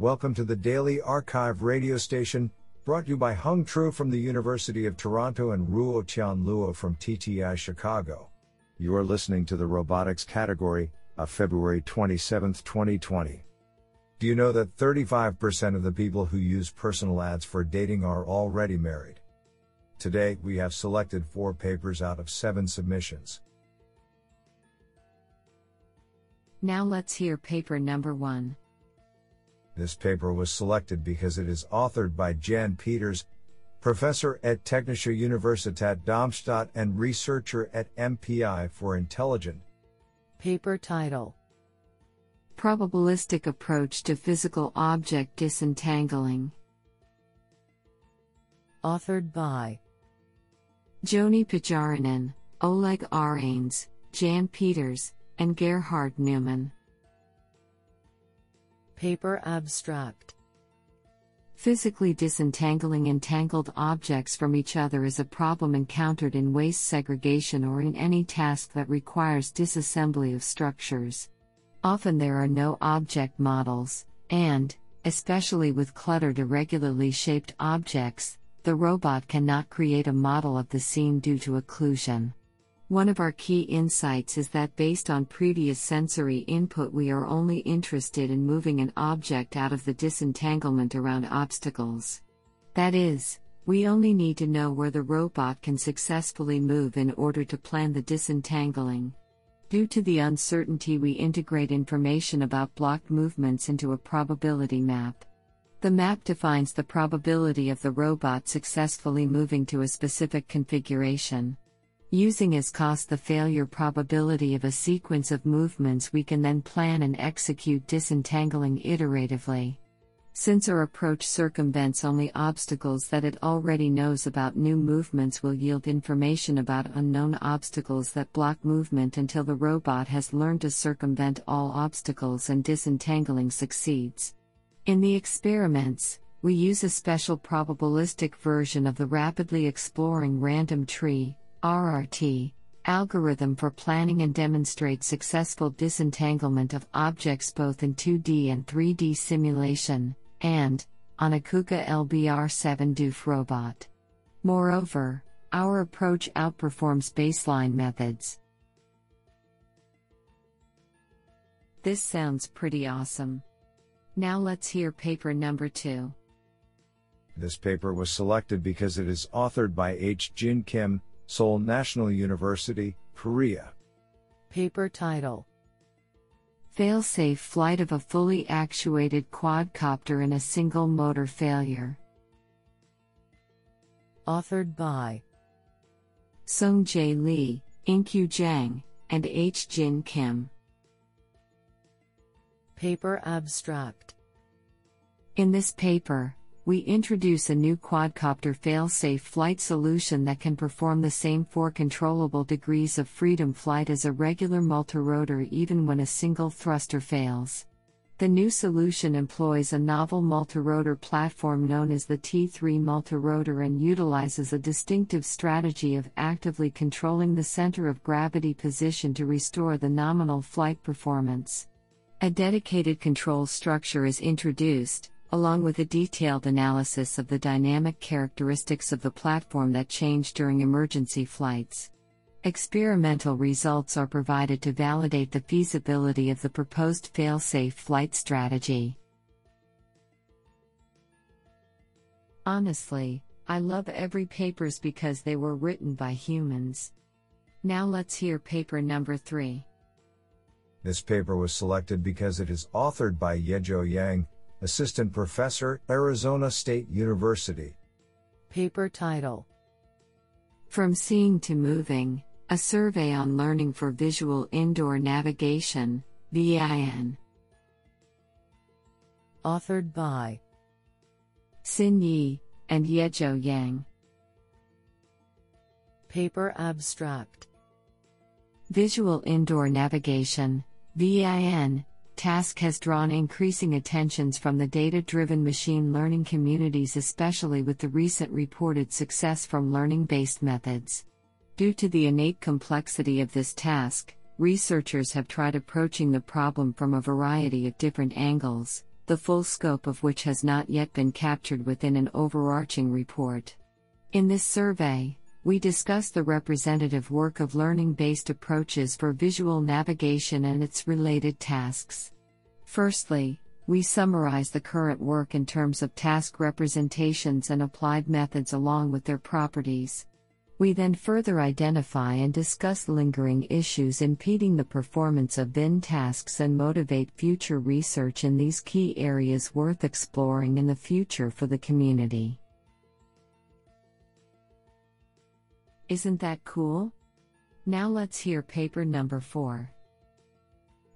Welcome to the Daily Archive radio station, brought to you by Hung Tru from the University of Toronto and Ruo Tian Luo from TTI Chicago. You are listening to the robotics category of February 27, 2020. Do you know that 35% of the people who use personal ads for dating are already married? Today, we have selected four papers out of seven submissions. Now let's hear paper number one. This paper was selected because it is authored by Jan Peters, professor at Technische Universität Darmstadt and researcher at MPI for Intelligent. Paper title Probabilistic Approach to Physical Object Disentangling. Authored by Joni Pajarinen, Oleg Arenz, Jan Peters, and Gerhard Neumann. Paper Abstract Physically disentangling entangled objects from each other is a problem encountered in waste segregation or in any task that requires disassembly of structures. Often there are no object models, and, especially with cluttered irregularly shaped objects, the robot cannot create a model of the scene due to occlusion. One of our key insights is that based on previous sensory input, we are only interested in moving an object out of the disentanglement around obstacles. That is, we only need to know where the robot can successfully move in order to plan the disentangling. Due to the uncertainty, we integrate information about blocked movements into a probability map. The map defines the probability of the robot successfully moving to a specific configuration. Using as cost the failure probability of a sequence of movements, we can then plan and execute disentangling iteratively. Since our approach circumvents only obstacles that it already knows about, new movements will yield information about unknown obstacles that block movement until the robot has learned to circumvent all obstacles and disentangling succeeds. In the experiments, we use a special probabilistic version of the rapidly exploring random tree RRT, algorithm for planning and demonstrate successful disentanglement of objects both in 2D and 3D simulation and, on a KUKA LBR7 DOOF robot. Moreover, our approach outperforms baseline methods. This sounds pretty awesome. Now let's hear paper number two. This paper was selected because it is authored by H. Jin Kim, Seoul National University, Korea. Paper title Failsafe flight of a fully actuated quadcopter in a single motor failure. Authored by Seung Jae Lee, Inkyu Jang, and H. Jin Kim. Paper Abstract In this paper, we introduce a new quadcopter fail-safe flight solution that can perform the same four controllable degrees of freedom flight as a regular multirotor even when a single thruster fails. The new solution employs a novel multirotor platform known as the T3 multirotor and utilizes a distinctive strategy of actively controlling the center of gravity position to restore the nominal flight performance. A dedicated control structure is introduced, along with a detailed analysis of the dynamic characteristics of the platform that change during emergency flights. Experimental results are provided to validate the feasibility of the proposed fail-safe flight strategy. Honestly, I love every papers because they were written by humans. Now let's hear paper number 3. This paper was selected because it is authored by Yezhou Yang, Assistant Professor, Arizona State University. Paper title From Seeing to Moving A Survey on Learning for Visual Indoor Navigation, VIN. Authored by Xin Ye and Yezhou Yang. Paper Abstract Visual Indoor Navigation, VIN, task has drawn increasing attentions from the data driven machine learning communities, especially with the recent reported success from learning based methods. Due to the innate complexity of this task, researchers have tried approaching the problem from a variety of different angles, the full scope of which has not yet been captured within an overarching report. In this survey, we discuss the representative work of learning based approaches for visual navigation and its related tasks. Firstly, we summarize the current work in terms of task representations and applied methods along with their properties. We then further identify and discuss lingering issues impeding the performance of VIN tasks and motivate future research in these key areas worth exploring in the future for the community. Isn't that cool? Now let's hear paper number 4.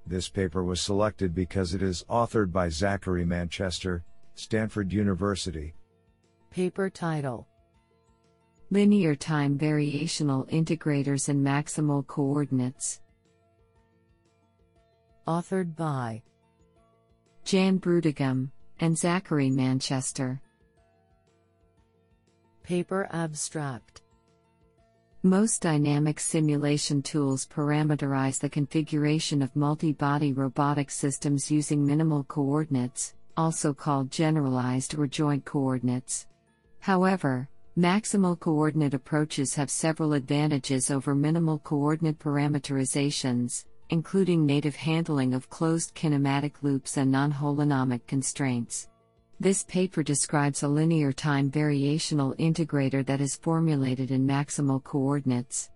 This paper was selected because it is authored by Zachary Manchester, Stanford University. Paper title Linear Time Variational Integrators and Maximal Coordinates. Authored by Jan Brüdigam and Zachary Manchester. Paper Abstract most dynamic simulation tools parameterize the configuration of multi body robotic systems using minimal coordinates, also called generalized or joint coordinates. However, maximal coordinate approaches have several advantages over minimal coordinate parameterizations, including native handling of closed kinematic loops and non holonomic constraints. This paper describes a linear time variational integrator that is formulated in maximal coordinates.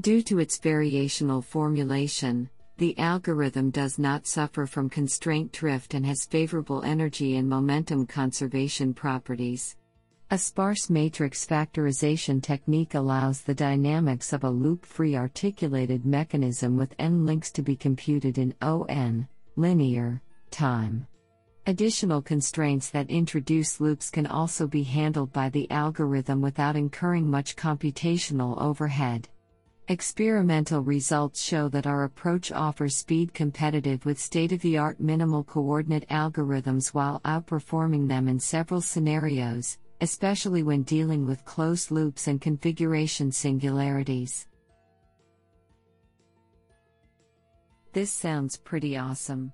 Due to its variational formulation, the algorithm does not suffer from constraint drift and has favorable energy and momentum conservation properties. A sparse matrix factorization technique allows the dynamics of a loop free articulated mechanism with n links to be computed in ON, linear, time. Additional constraints that introduce loops can also be handled by the algorithm without incurring much computational overhead. Experimental results show that our approach offers speed competitive with state of the art minimal coordinate algorithms while outperforming them in several scenarios, especially when dealing with closed loops and configuration singularities. This sounds pretty awesome.